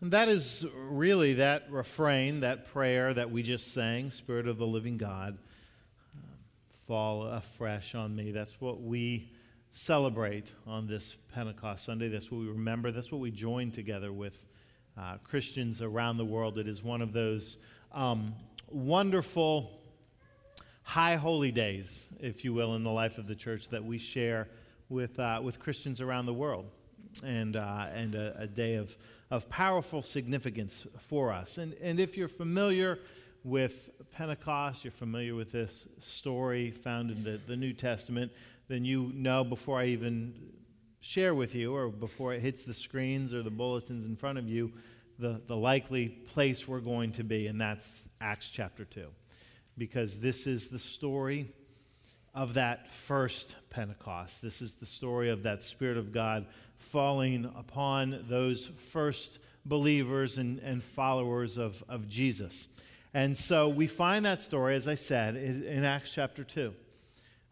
And that is really that refrain, that prayer that we just sang, Spirit of the living God, um, fall afresh on me. That's what we celebrate on this Pentecost Sunday. That's what we remember. That's what we join together with uh, Christians around the world. It is one of those um, wonderful high holy days, if you will, in the life of the church that we share with, uh, with Christians around the world, and, uh, and a, a, day of, of powerful significance for us. And, and if you're familiar with Pentecost, you're familiar with this story found in the, the New Testament, then you know before I even share with you or before it hits the screens or the bulletins in front of you the, the likely place we're going to be, and that's Acts chapter 2 because this is the story of that first Pentecost. This is the story of that Spirit of God falling upon those first believers and, and followers of, of Jesus. And so we find that story, as I said, in Acts chapter 2,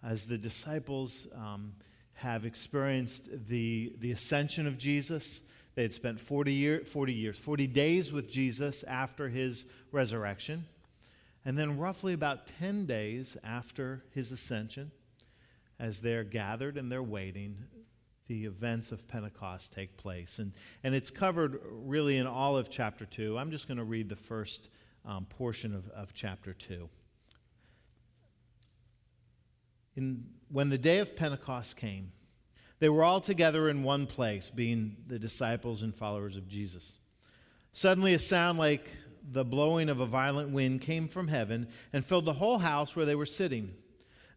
as the disciples um, have experienced the, the ascension of Jesus. They had spent 40, year, 40 years, 40 days with Jesus after his resurrection. And then, roughly about 10 days after his ascension, as they're gathered and they're waiting, the events of Pentecost take place. And, and it's covered really in all of chapter 2. I'm just going to read the first um, portion of, of chapter 2. In, when the day of Pentecost came, they were all together in one place, being the disciples and followers of Jesus. Suddenly, a sound like the blowing of a violent wind came from heaven and filled the whole house where they were sitting.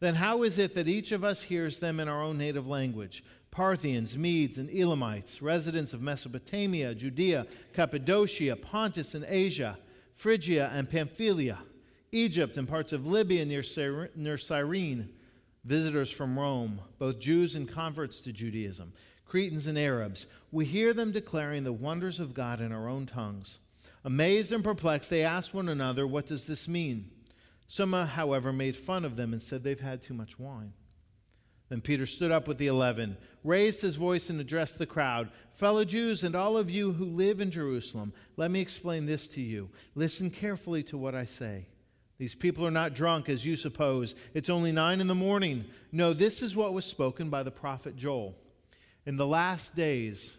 Then how is it that each of us hears them in our own native language? Parthians, Medes, and Elamites, residents of Mesopotamia, Judea, Cappadocia, Pontus, and Asia, Phrygia and Pamphylia, Egypt, and parts of Libya near Cyrene, visitors from Rome, both Jews and converts to Judaism, Cretans and Arabs, we hear them declaring the wonders of God in our own tongues. Amazed and perplexed, they ask one another, What does this mean? Some, uh, however, made fun of them and said they've had too much wine. Then Peter stood up with the eleven, raised his voice, and addressed the crowd Fellow Jews, and all of you who live in Jerusalem, let me explain this to you. Listen carefully to what I say. These people are not drunk, as you suppose. It's only nine in the morning. No, this is what was spoken by the prophet Joel. In the last days,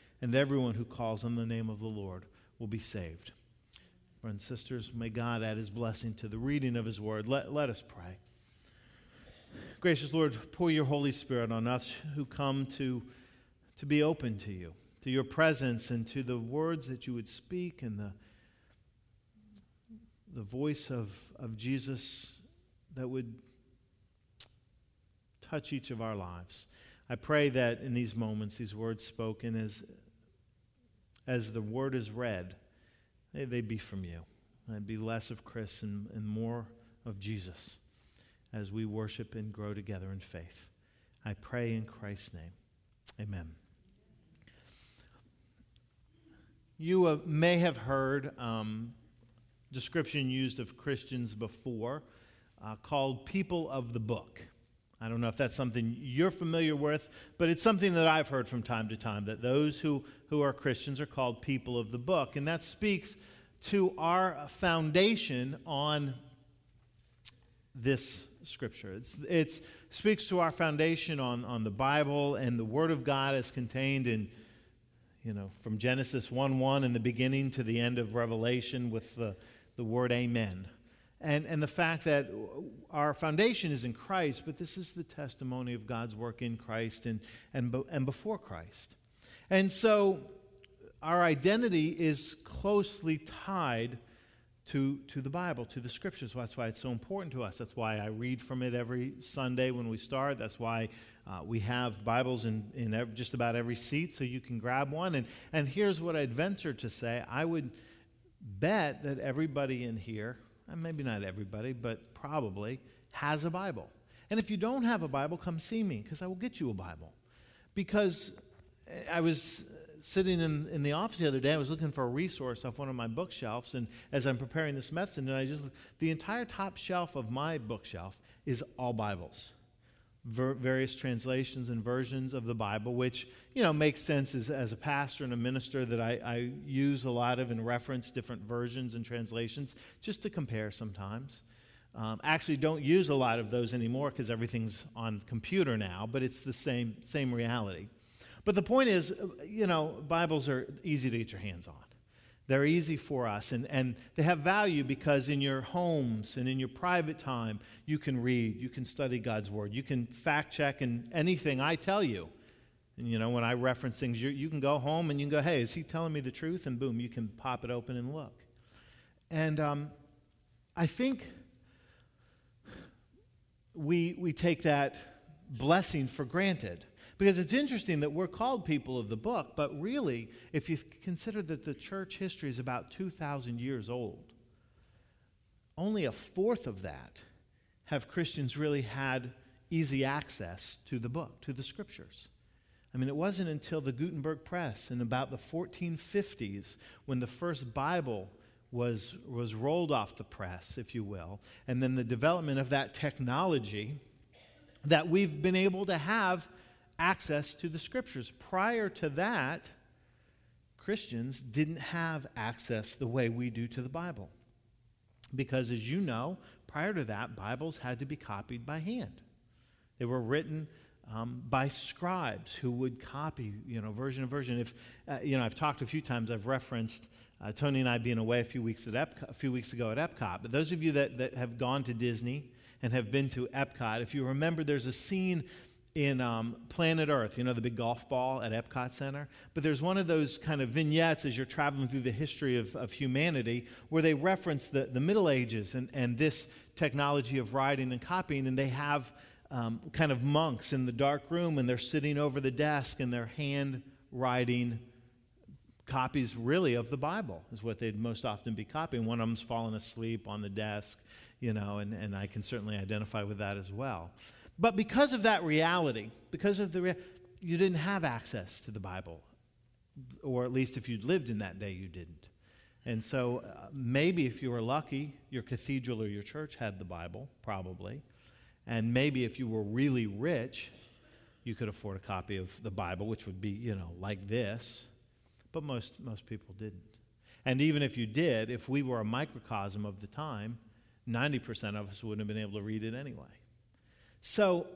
and everyone who calls on the name of the Lord will be saved. Brothers and sisters, may God add his blessing to the reading of his word. Let, let us pray. Gracious Lord, pour your Holy Spirit on us who come to, to be open to you, to your presence, and to the words that you would speak and the, the voice of, of Jesus that would touch each of our lives. I pray that in these moments, these words spoken as as the word is read, they, they be from you. They'd be less of Chris and, and more of Jesus as we worship and grow together in faith. I pray in Christ's name. Amen. You uh, may have heard um, description used of Christians before uh, called people of the book. I don't know if that's something you're familiar with, but it's something that I've heard from time to time that those who, who are Christians are called people of the book. And that speaks to our foundation on this scripture. It speaks to our foundation on, on the Bible and the Word of God as contained in, you know, from Genesis 1 1 in the beginning to the end of Revelation with the the word amen. And, and the fact that our foundation is in Christ, but this is the testimony of God's work in Christ and, and, and before Christ. And so our identity is closely tied to, to the Bible, to the scriptures. That's why it's so important to us. That's why I read from it every Sunday when we start. That's why uh, we have Bibles in, in every, just about every seat so you can grab one. And, and here's what I'd venture to say I would bet that everybody in here, Uh, maybe not everybody, but probably, has a Bible. And if you don't have a Bible, come see me because I will get you a Bible. Because eh, I was uh, sitting in, in the office the other day, I was looking for a resource off one of my bookshelves, and as I'm preparing this message, and I just the entire top shelf of my bookshelf is all Bibles, Ver, various translations and versions of the Bible, which you know makes sense as, as a pastor and a minister that I, I use a lot of and reference different versions and translations just to compare sometimes. Um, actually, don't use a lot of those anymore because everything's on computer now, but it's the same same reality. But the point is, you know, Bibles are easy to get your hands on. They're easy for us, and, and they have value because in your homes and in your private time, you can read, you can study God's Word, you can fact check and anything I tell you. And, you know, when I reference things, you, you can go home and you can go, hey, is he telling me the truth? And boom, you can pop it open and look. And um, I think we, we take that blessing for granted. Because it's interesting that we're called people of the book, but really, if you consider that the church history is about 2,000 years old, only a fourth of that have Christians really had easy access to the book, to the scriptures. I mean, it wasn't until the Gutenberg Press in about the 1450s when the first Bible was, was rolled off the press, if you will, and then the development of that technology that we've been able to have access to the scriptures. Prior to that, Christians didn't have access the way we do to the Bible. Because, as you know, prior to that, Bibles had to be copied by hand. They were written um, by scribes who would copy, you know, version of version. If, uh, you know, I've talked a few times, I've referenced uh, Tony and I being away a few weeks, at a few weeks ago at Epcot. But those of you that, that have gone to Disney and have been to Epcot, if you remember, there's a scene in um, Planet Earth, you know, the big golf ball at Epcot Center. But there's one of those kind of vignettes as you're traveling through the history of, of humanity where they reference the, the Middle Ages and, and this technology of writing and copying, and they have um, kind of monks in the dark room and they're sitting over the desk and they're hand writing copies really of the Bible is what they'd most often be copying. One of them's fallen asleep on the desk, you know, and, and I can certainly identify with that as well. But because of that reality, because of the, rea- you didn't have access to the Bible, or at least if you'd lived in that day, you didn't. And so uh, maybe if you were lucky, your cathedral or your church had the Bible, probably. And maybe if you were really rich, you could afford a copy of the Bible, which would be, you know, like this. But most, most people didn't. And even if you did, if we were a microcosm of the time, 90% of us wouldn't have been able to read it anyway. So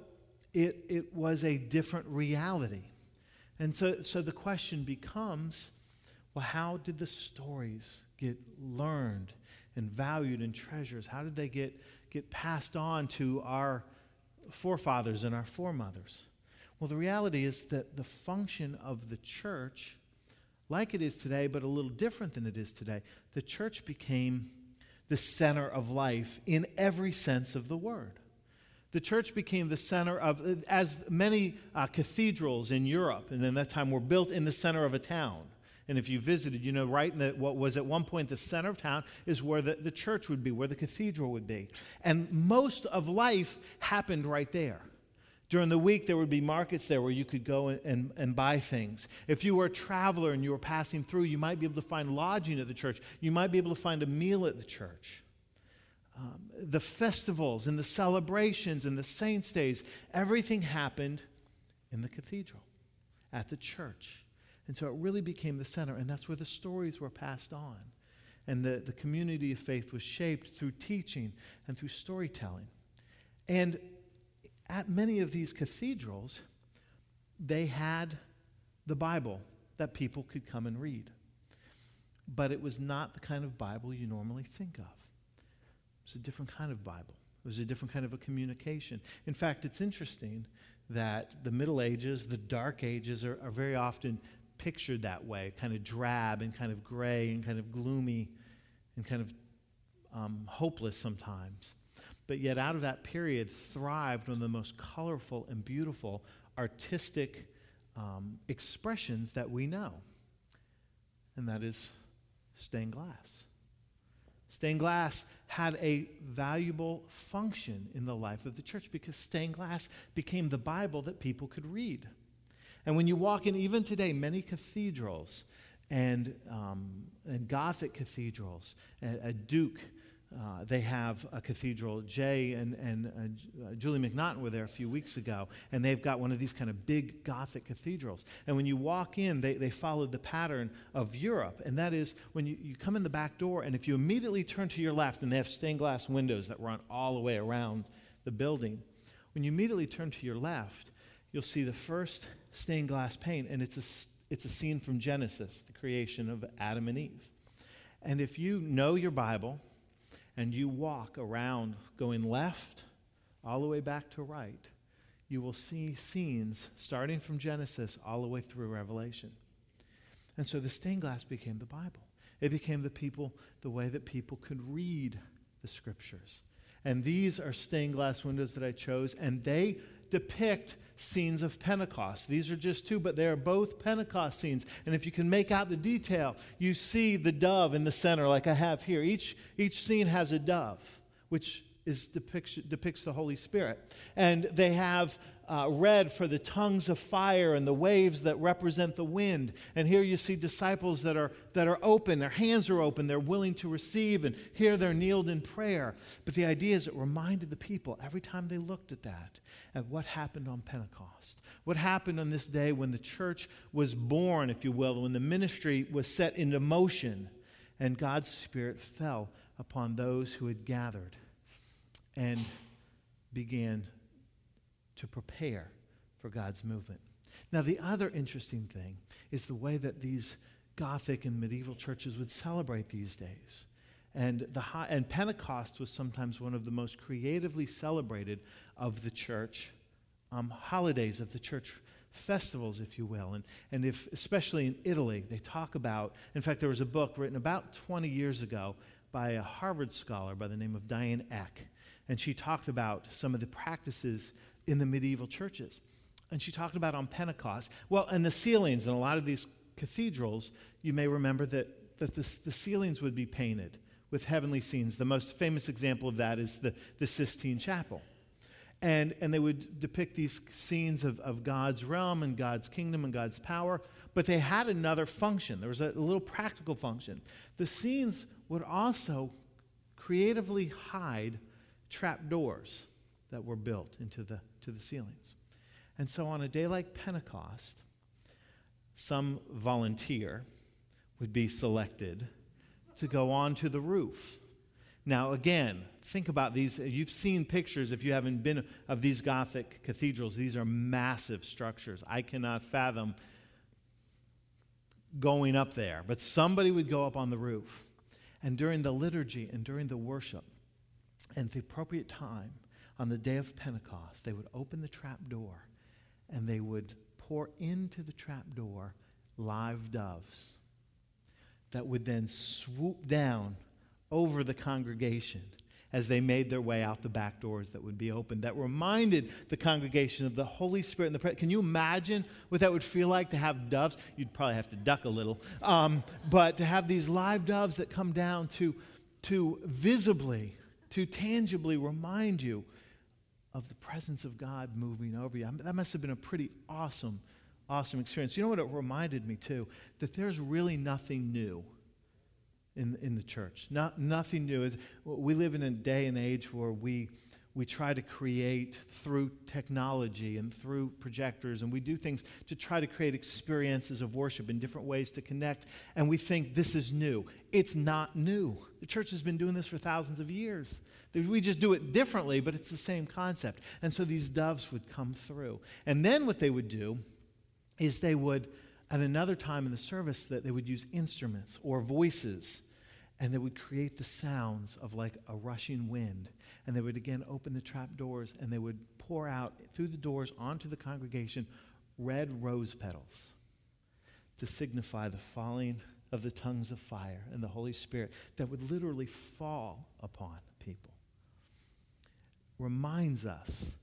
it, it was a different reality. And so, so the question becomes well, how did the stories get learned and valued and treasured? How did they get, get passed on to our forefathers and our foremothers? Well, the reality is that the function of the church, like it is today, but a little different than it is today, the church became the center of life in every sense of the word the church became the center of, as many uh, cathedrals in Europe, and then that time were built in the center of a town. And if you visited, you know, right in the, what was at one point the center of town is where the, the church would be, where the cathedral would be. And most of life happened right there. During the week, there would be markets there where you could go and, and, and, buy things. If you were a traveler and you were passing through, you might be able to find lodging at the church. You might be able to find a meal at the church um, the festivals and the celebrations and the saints' days, everything happened in the cathedral, at the church. And so it really became the center, and that's where the stories were passed on. And the, the community of faith was shaped through teaching and through storytelling. And at many of these cathedrals, they had the Bible that people could come and read. but it was not the kind of Bible you normally think of. It was a different kind of Bible. It was a different kind of a communication. In fact, it's interesting that the Middle Ages, the Dark Ages, are, are very often pictured that way kind of drab and kind of gray and kind of gloomy and kind of um, hopeless sometimes. But yet, out of that period, thrived one of the most colorful and beautiful artistic um, expressions that we know, and that is stained glass. Stained glass had a valuable function in the life of the church because stained glass became the Bible that people could read. And when you walk in, even today, many cathedrals and, um, and Gothic cathedrals, a, a Duke uh, they have a cathedral. Jay and, and uh, uh, Julie McNaughton were there a few weeks ago, and they've got one of these kind of big Gothic cathedrals. And when you walk in, they, they followed the pattern of Europe, and that is when you, you come in the back door, and if you immediately turn to your left, and they have stained glass windows that run all the way around the building, when you immediately turn to your left, you'll see the first stained glass pane, and it's a, it's a scene from Genesis, the creation of Adam and Eve. And if you know your Bible, and you walk around going left all the way back to right, you will see scenes starting from Genesis all the way through Revelation. And so the stained glass became the Bible. It became the people, the way that people could read the scriptures. And these are stained glass windows that I chose, and they depict scenes of Pentecost. These are just two, but they are both Pentecost scenes. And if you can make out the detail, you see the dove in the center, like I have here. Each, each scene has a dove, which is depicts, depicts the Holy Spirit. And they have uh, red for the tongues of fire and the waves that represent the wind. And here you see disciples that are, that are open, their hands are open, they're willing to receive, and here they're kneeled in prayer. But the idea is it reminded the people every time they looked at that, at what happened on Pentecost. What happened on this day when the church was born, if you will, when the ministry was set into motion, and God's Spirit fell upon those who had gathered and began to prepare for God's movement. Now, the other interesting thing is the way that these Gothic and medieval churches would celebrate these days. And, the, and Pentecost was sometimes one of the most creatively celebrated of the church um, holidays, of the church festivals, if you will. And, and if, especially in Italy, they talk about, in fact, there was a book written about 20 years ago by a Harvard scholar by the name of Diana Eck. And she talked about some of the practices in the medieval churches. And she talked about on Pentecost. Well, and the ceilings in a lot of these cathedrals, you may remember that, that the, the ceilings would be painted with heavenly scenes. The most famous example of that is the, the Sistine Chapel. And, and they would depict these scenes of, of God's realm and God's kingdom and God's power. But they had another function. There was a, little practical function. The scenes would also creatively hide trap doors that were built into the, to the ceilings. And so on a day like Pentecost, some volunteer would be selected to go onto the roof. Now, again, think about these. You've seen pictures, if you haven't been, of these Gothic cathedrals. These are massive structures. I cannot fathom going up there. But somebody would go up on the roof. And during the liturgy and during the worship, and the appropriate time, on the day of Pentecost, they would open the trap door and they would pour into the trap door live doves that would then swoop down over the congregation as they made their way out the back doors that would be opened that reminded the congregation of the Holy Spirit and the prayer. Can you imagine what that would feel like to have doves? You'd probably have to duck a little, um, but to have these live doves that come down to, to visibly, to tangibly remind you of the presence of God moving over you. That must have been a pretty awesome, awesome experience. You know what it reminded me, too? That there's really nothing new in, in the church. Not, nothing new. is. We live in a day and age where we, we try to create through technology and through projectors, and we do things to try to create experiences of worship in different ways to connect, and we think this is new. It's not new. The church has been doing this for thousands of years. We just do it differently, but it's the same concept. And so these doves would come through. And then what they would do is they would at another time in the service that they would use instruments or voices and they would create the sounds of like a rushing wind. And they would again open the trap doors and they would pour out through the doors onto the congregation red rose petals to signify the falling of the tongues of fire and the Holy Spirit that would literally fall upon people. Reminds us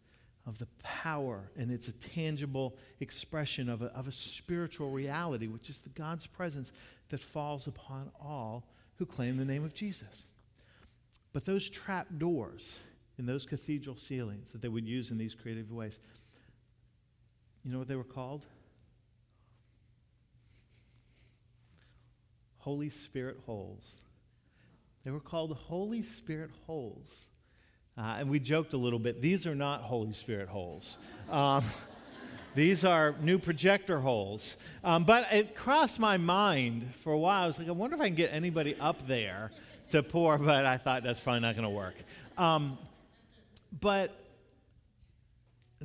of the power and it's a tangible expression of a, of a spiritual reality, which is the God's presence that falls upon all who claim the name of Jesus. But those trap doors in those cathedral ceilings that they would use in these creative ways, you know what they were called? Holy Spirit holes. They were called Holy Spirit holes. Uh, and we joked a little bit. These are not Holy Spirit holes. Um, these are new projector holes. Um, but it crossed my mind for a while. I was like, I wonder if I can get anybody up there to pour, but I thought that's probably not going to work. Um, but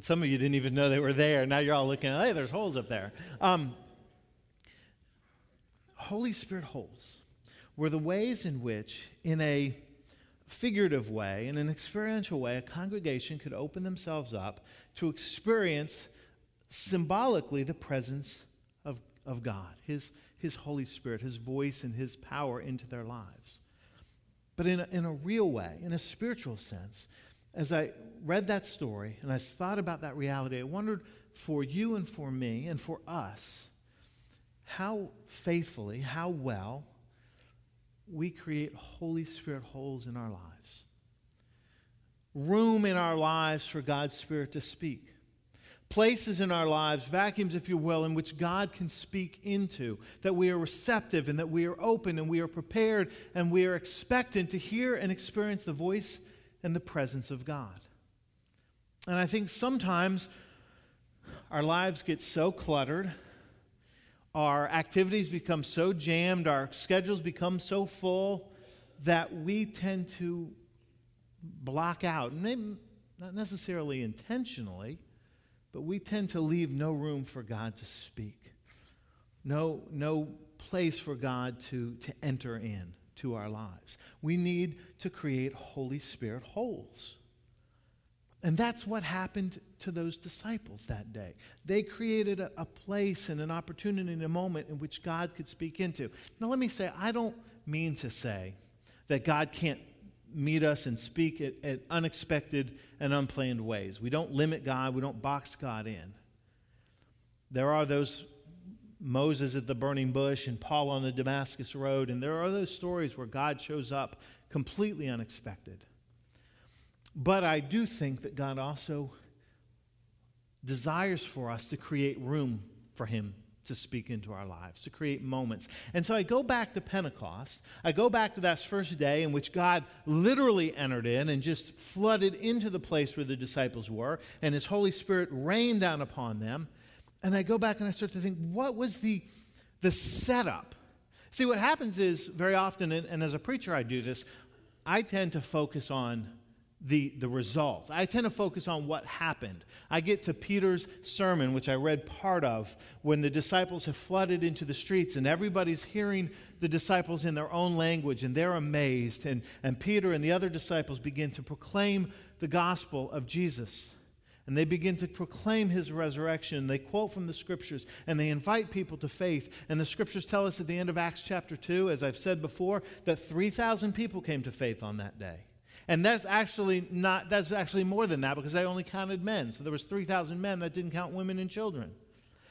some of you didn't even know they were there. Now you're all looking, at, hey, there's holes up there. Um, Holy Spirit holes were the ways in which, in a figurative way, in an experiential way, a congregation could open themselves up to experience symbolically the presence of, of God, his, his Holy Spirit, His voice and His power into their lives. But in a, in a real way, in a spiritual sense, as I read that story and I thought about that reality, I wondered for you and for me and for us how faithfully, how well we create Holy Spirit holes in our lives. Room in our lives for God's Spirit to speak. Places in our lives, vacuums, if you will, in which God can speak into, that we are receptive and that we are open and we are prepared and we are expectant to hear and experience the voice and the presence of God. And I think sometimes our lives get so cluttered our activities become so jammed, our schedules become so full that we tend to block out, and they, not necessarily intentionally, but we tend to leave no room for God to speak, no, no place for God to, to enter in to our lives. We need to create Holy Spirit holes. And that's what happened to those disciples that day. They created a, a, place and an opportunity and a moment in which God could speak into. Now, let me say, I don't mean to say that God can't meet us and speak at, at unexpected and unplanned ways. We don't limit God, we don't box God in. There are those Moses at the burning bush and Paul on the Damascus road, and there are those stories where God shows up completely unexpected. But I do think that God also desires for us to create room for Him to speak into our lives, to create moments. And so I go back to Pentecost. I go back to that first day in which God literally entered in and just flooded into the place where the disciples were, and His Holy Spirit rained down upon them. And I go back and I start to think, what was the, the setup? See, what happens is very often, and, and as a preacher, I do this, I tend to focus on the, the results. I tend to focus on what happened. I get to Peter's sermon, which I read part of, when the disciples have flooded into the streets and everybody's hearing the disciples in their own language and they're amazed. And, and Peter and the other disciples begin to proclaim the gospel of Jesus. And they begin to proclaim his resurrection. They quote from the scriptures and they invite people to faith. And the scriptures tell us at the end of Acts chapter 2, as I've said before, that 3,000 people came to faith on that day. And that's actually not that's actually more than that because they only counted men. So there was 3,000 men that didn't count women and children.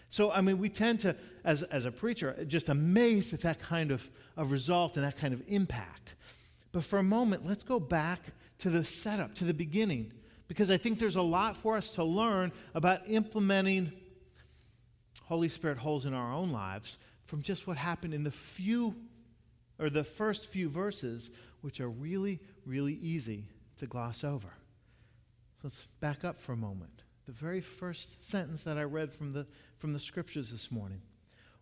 So I mean we tend to as as a preacher just amazed at that kind of, of result and that kind of impact. But for a moment, let's go back to the setup, to the beginning, because I think there's a lot for us to learn about implementing Holy Spirit holes in our own lives from just what happened in the few or the first few verses, which are really, really easy to gloss over. So let's back up for a moment. The very first sentence that I read from the, from the scriptures this morning.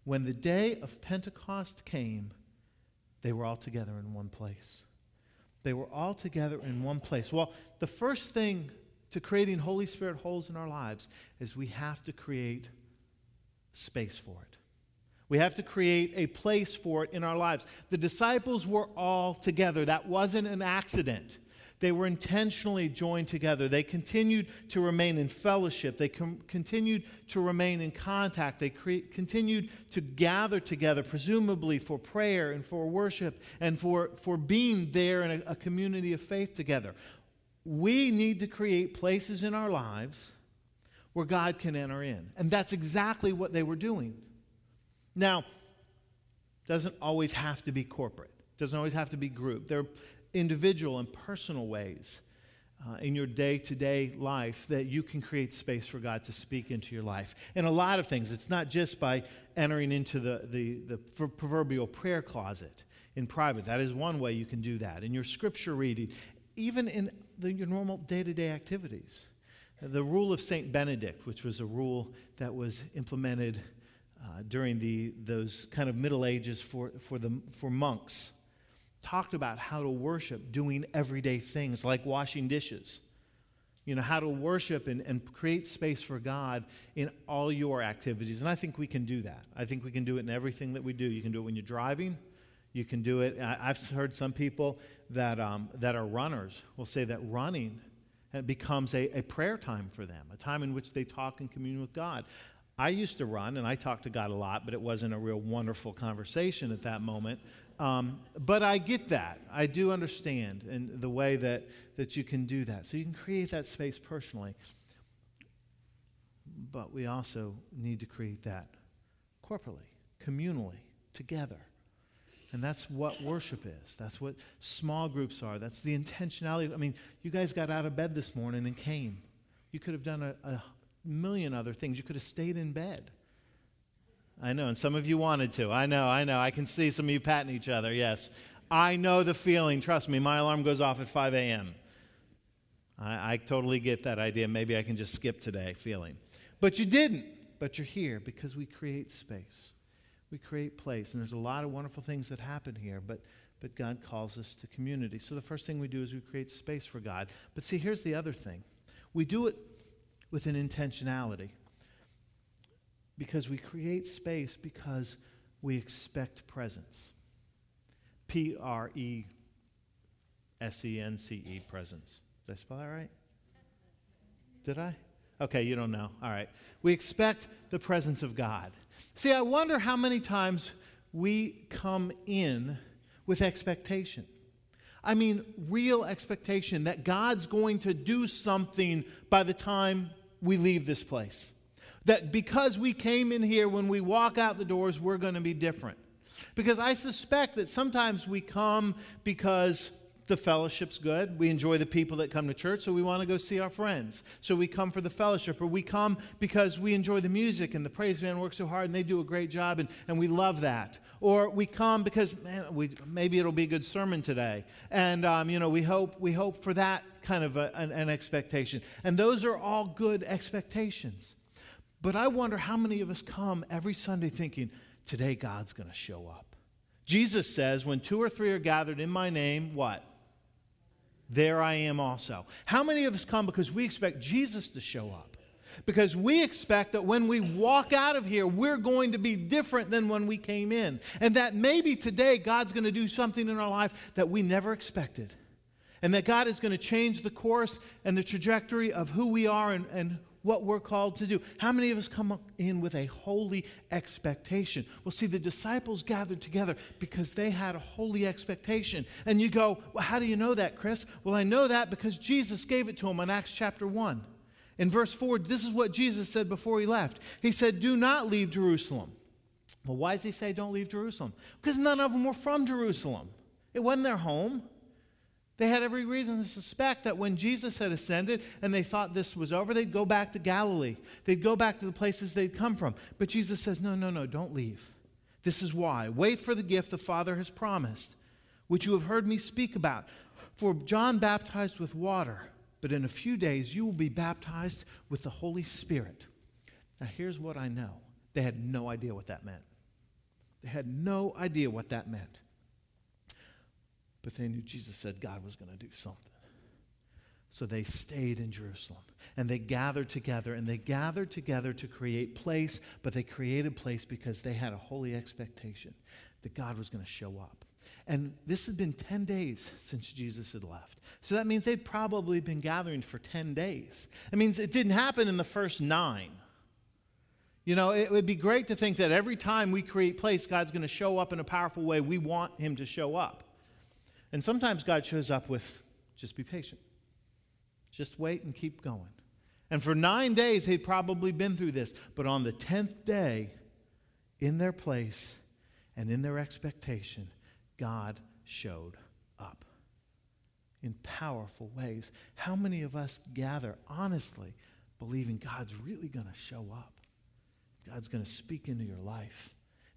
When the day of Pentecost came, they were all together in one place. They were all together in one place. Well, the first thing to creating Holy Spirit holes in our lives is we have to create space for it. We have to create a place for it in our lives. The disciples were all together. That wasn't an accident. They were intentionally joined together. They continued to remain in fellowship. They com- continued to remain in contact. They cre- continued to gather together, presumably for prayer and for worship and for, for being there in a, a community of faith together. We need to create places in our lives where God can enter in. And that's exactly what they were doing. Now, doesn't always have to be corporate. Doesn't always have to be group. There, are individual and personal ways uh, in your day to day life that you can create space for God to speak into your life. And a lot of things. It's not just by entering into the, the, the proverbial prayer closet in private. That is one way you can do that. In your scripture reading, even in the, your normal day to day activities. The rule of St. Benedict, which was a rule that was implemented uh, during the, those kind of Middle Ages for, for, the, for monks talked about how to worship doing everyday things like washing dishes. You know, how to worship and, and create space for God in all your activities. And I think we can do that. I think we can do it in everything that we do. You can do it when you're driving. You can do it. I, have heard some people that, um, that are runners will say that running becomes a, a prayer time for them, a time in which they talk and commune with God. I used to run and I talked to God a lot, but it wasn't a real wonderful conversation at that moment. Um, but I get that. I do understand in the way that, that you can do that. So you can create that space personally. But we also need to create that corporately, communally, together. And that's what worship is. That's what small groups are. That's the intentionality. I mean, you guys got out of bed this morning and came. You could have done a, a million other things. You could have stayed in bed. I know, and some of you wanted to. I know, I know. I can see some of you patting each other, yes. I know the feeling. Trust me, my alarm goes off at 5 a.m. I, I totally get that idea. Maybe I can just skip today feeling. But you didn't. But you're here because we create space. We create place. And there's a lot of wonderful things that happen here, but, but God calls us to community. So the first thing we do is we create space for God. But see, here's the other thing we do it with an intentionality because we create space because we expect presence. P R E S E N C E, presence. Did I spell that right? Did I? Okay, you don't know. All right. We expect the presence of God. See, I wonder how many times we come in with expectation. I mean, real expectation that God's going to do something by the time we leave this place. That because we came in here, when we walk out the doors, we're going to be different. Because I suspect that sometimes we come because the fellowship's good. We enjoy the people that come to church, so we want to go see our friends. So we come for the fellowship, or we come because we enjoy the music and the praise band works so hard and they do a great job and, and we love that. Or we come because man, we, maybe it'll be a good sermon today. And, um, you know, we hope, we hope for that kind of a, an, an expectation. And those are all good expectations. But I wonder how many of us come every Sunday thinking, today God's going to show up. Jesus says, when two or three are gathered in my name, what? There I am also. How many of us come because we expect Jesus to show up? Because we expect that when we walk out of here, we're going to be different than when we came in. And that maybe today God's going to do something in our life that we never expected. And that God is going to change the course and the trajectory of who we are and, and what we're called to do. How many of us come in with a holy expectation? Well, see, the disciples gathered together because they had a holy expectation. And you go, well, how do you know that, Chris? Well, I know that because Jesus gave it to them in Acts chapter 1. In verse 4, this is what Jesus said before he left. He said, Do not leave Jerusalem. Well, why does he say don't leave Jerusalem? Because none of them were from Jerusalem. It wasn't their home. They had every reason to suspect that when Jesus had ascended and they thought this was over, they'd go back to Galilee. They'd go back to the places they'd come from. But Jesus says, No, no, no, don't leave. This is why. Wait for the gift the Father has promised, which you have heard me speak about. For John baptized with water, but in a few days you will be baptized with the Holy Spirit. Now, here's what I know they had no idea what that meant. They had no idea what that meant. But they knew Jesus said God was going to do something. So they stayed in Jerusalem and they gathered together and they gathered together to create place, but they created place because they had a holy expectation that God was going to show up. And this had been 10 days since Jesus had left. So that means they'd probably been gathering for 10 days. It means it didn't happen in the first nine. You know, it would be great to think that every time we create place, God's going to show up in a powerful way we want Him to show up. And sometimes God shows up with just be patient. Just wait and keep going. And for nine days, they'd probably been through this. But on the 10th day, in their place and in their expectation, God showed up in powerful ways. How many of us gather honestly believing God's really going to show up? God's going to speak into your life.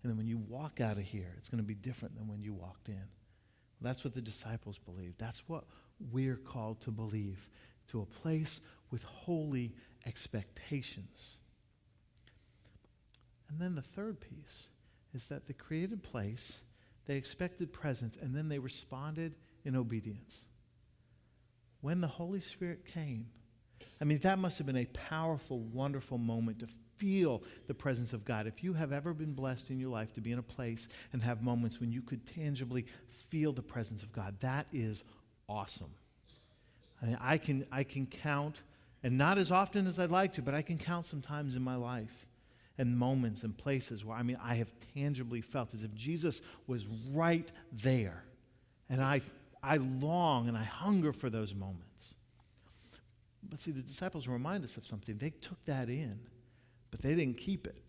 And then when you walk out of here, it's going to be different than when you walked in. That's what the disciples believed. That's what we're called to believe to a place with holy expectations. And then the third piece is that the created place, they expected presence, and then they responded in obedience. When the Holy Spirit came, I mean, that must have been a powerful, wonderful moment to feel the presence of God. If you have ever been blessed in your life to be in a place and have moments when you could tangibly feel the presence of God, that is awesome. I, mean, I, can, I can count, and not as often as I'd like to, but I can count sometimes in my life and moments and places where I mean I have tangibly felt as if Jesus was right there. And I I long and I hunger for those moments. But see, the disciples remind us of something. They took that in, but they didn't keep it.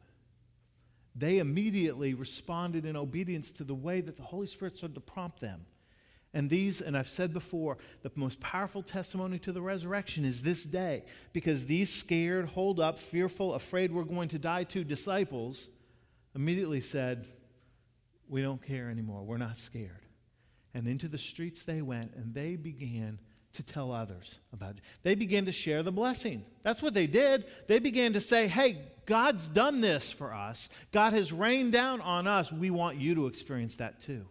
They immediately responded in obedience to the way that the Holy Spirit started to prompt them. And these, and I've said before, the most powerful testimony to the resurrection is this day. Because these scared, holed up, fearful, afraid we're going to die two disciples immediately said, We don't care anymore. We're not scared. And into the streets they went, and they began to tell others about it. They began to share the blessing. That's what they did. They began to say, Hey, God's done this for us. God has rained down on us. We want you to experience that too.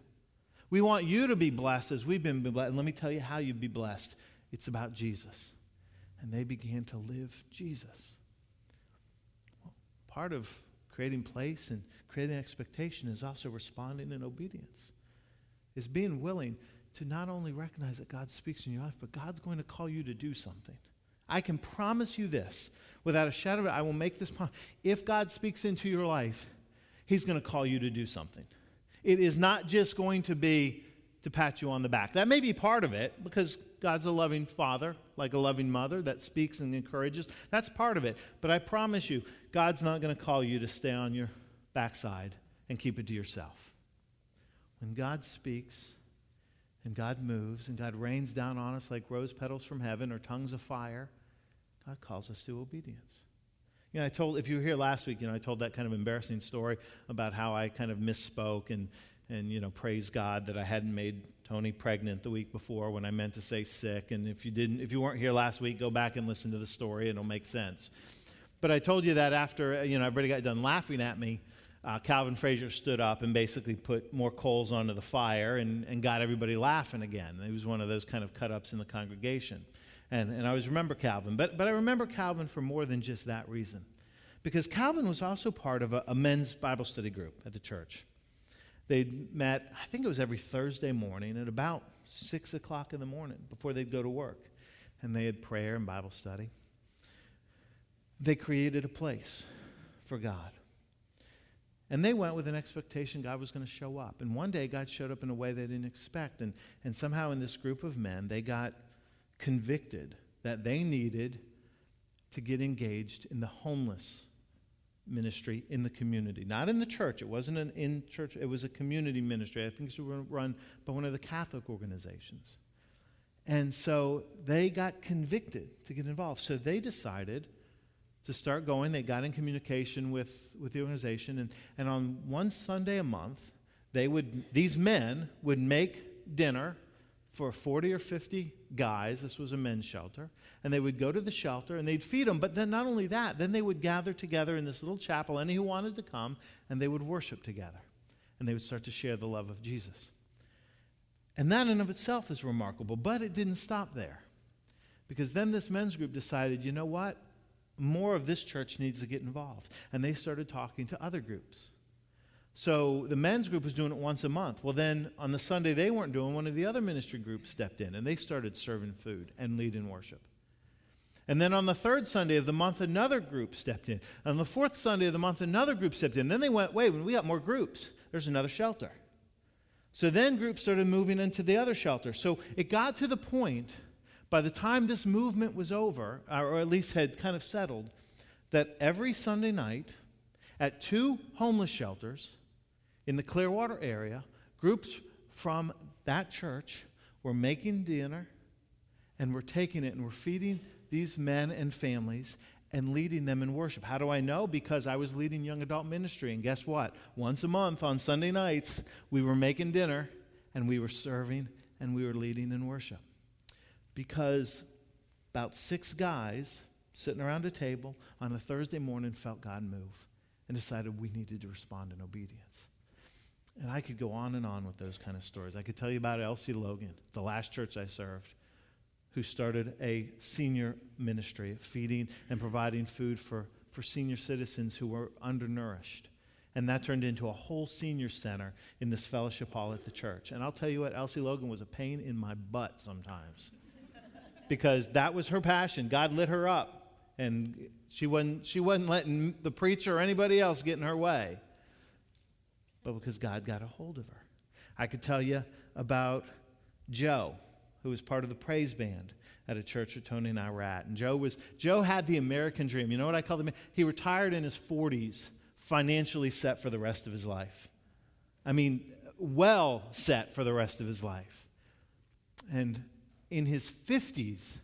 We want you to be blessed as we've been blessed. And let me tell you how you'd be blessed it's about Jesus. And they began to live Jesus. Well, part of creating place and creating expectation is also responding in obedience, is being willing to not only recognize that God speaks in your life, but God's going to call you to do something. I can promise you this without a shadow of it. I will make this promise. If God speaks into your life, He's going to call you to do something. It is not just going to be to pat you on the back. That may be part of it because God's a loving father, like a loving mother that speaks and encourages. That's part of it. But I promise you, God's not going to call you to stay on your backside and keep it to yourself. When God speaks and God moves and God rains down on us like rose petals from heaven or tongues of fire, God calls us to obedience. You know, I told, if you were here last week, you know, I told that kind of embarrassing story about how I kind of misspoke and, and you know, praise God that I hadn't made Tony pregnant the week before when I meant to say sick. And if you didn't, if you weren't here last week, go back and listen to the story it'll make sense. But I told you that after, you know, everybody got done laughing at me, uh, Calvin Frazier stood up and basically put more coals onto the fire and, and got everybody laughing again. It was one of those kind of cut ups in the congregation. And, and I always remember Calvin. But, but I remember Calvin for more than just that reason. Because Calvin was also part of a, a men's Bible study group at the church. They met, I think it was every Thursday morning at about 6 o'clock in the morning before they'd go to work. And they had prayer and Bible study. They created a place for God. And they went with an expectation God was going to show up. And one day, God showed up in a way they didn't expect. And, and somehow, in this group of men, they got convicted that they needed to get engaged in the homeless ministry in the community, not in the church. It wasn't an in church, it was a community ministry. I think it was run by one of the Catholic organizations. And so they got convicted to get involved. So they decided to start going. They got in communication with, with the organization. And, and on one Sunday a month, they would, these men would make dinner for 40 or 50 guys. This was a men's shelter. And they would go to the shelter and they'd feed them. But then, not only that, then they would gather together in this little chapel, any who wanted to come, and they would worship together. And they would start to share the love of Jesus. And that in of itself is remarkable. But it didn't stop there. Because then this men's group decided, you know what? More of this church needs to get involved. And they started talking to other groups. So the men's group was doing it once a month. Well, then on the Sunday they weren't doing, one of the other ministry groups stepped in and they started serving food and leading worship. And then on the third Sunday of the month, another group stepped in. On the fourth Sunday of the month, another group stepped in. Then they went, wait, we got more groups. There's another shelter. So then groups started moving into the other shelter. So it got to the point, by the time this movement was over, or at least had kind of settled, that every Sunday night at two homeless shelters in the Clearwater area, groups from that church were making dinner and were taking it and were feeding these men and families and leading them in worship. How do I know? Because I was leading young adult ministry. And guess what? Once a month on Sunday nights, we were making dinner and we were serving and we were leading in worship. Because about six guys sitting around a table on a Thursday morning felt God move and decided we needed to respond in obedience. And I could go on and on with those kind of stories. I could tell you about Elsie Logan, the last church I served who started a senior ministry, feeding and providing food for, for senior citizens who were undernourished. And that turned into a whole senior center in this fellowship hall at the church. And I'll tell you what, Elsie Logan was a pain in my butt sometimes because that was her passion. God lit her up, and she wasn't, she wasn't letting the preacher or anybody else get in her way, but because God got a hold of her. I could tell you about Joe who was part of the praise band at a church that Tony and I were at. And Joe was Joe had the American dream. You know what I call him? He retired in his 40s, financially set for the rest of his life. I mean, well set for the rest of his life. And in his 50s,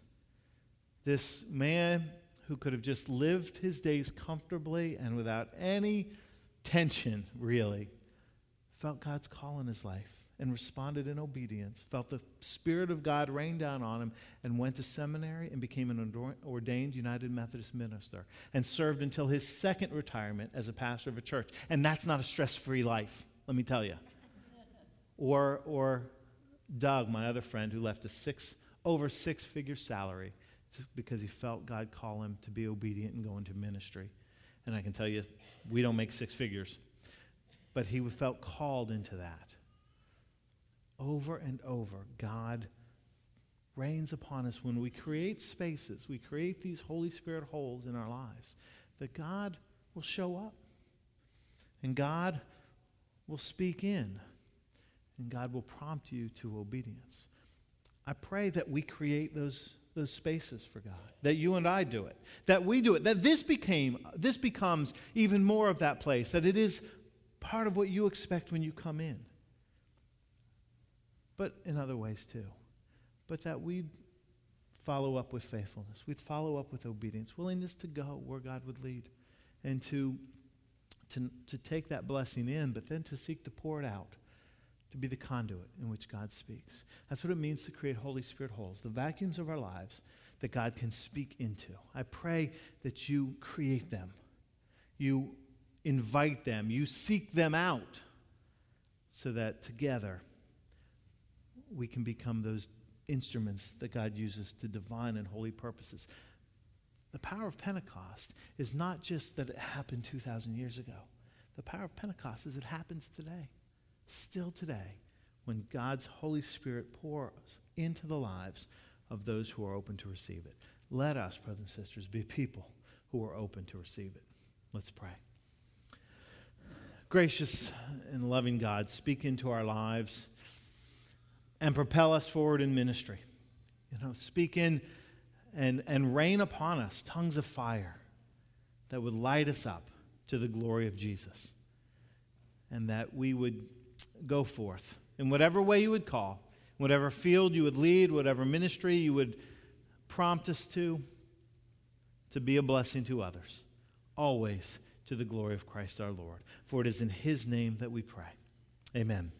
this man who could have just lived his days comfortably and without any tension, really, felt God's call in his life and responded in obedience, felt the Spirit of God rain down on him, and went to seminary and became an ordained United Methodist minister and served until his second retirement as a pastor of a church. And that's not a stress free life, let me tell you. or, or Doug, my other friend, who left a six, over six figure salary because he felt God call him to be obedient and go into ministry. And I can tell you, we don't make six figures, but he felt called into that over and over, God rains upon us when we create spaces, we create these Holy Spirit holes in our lives, that God will show up. And God will speak in. And God will prompt you to obedience. I pray that we create those, those spaces for God, that you and I do it, that we do it, that this became this becomes even more of that place, that it is part of what you expect when you come in but in other ways too. But that we'd follow up with faithfulness. We'd follow up with obedience, willingness to go where God would lead, and to, to, to take that blessing in, but then to seek to pour it out, to be the conduit in which God speaks. That's what it means to create Holy Spirit holes, the vacuums of our lives that God can speak into. I pray that you create them, you invite them, you seek them out, so that together, we can become those instruments that God uses to divine and holy purposes. The power of Pentecost is not just that it happened 2,000 years ago. The power of Pentecost is it happens today, still today, when God's Holy Spirit pours into the lives of those who are open to receive it. Let us, brothers and sisters, be people who are open to receive it. Let's pray. Gracious and loving God, speak into our lives and propel us forward in ministry. You know, speak in and, and rain upon us tongues of fire that would light us up to the glory of Jesus. And that we would go forth in whatever way you would call, whatever field you would lead, whatever ministry you would prompt us to, to be a blessing to others, always to the glory of Christ our Lord. For it is in His name that we pray. Amen.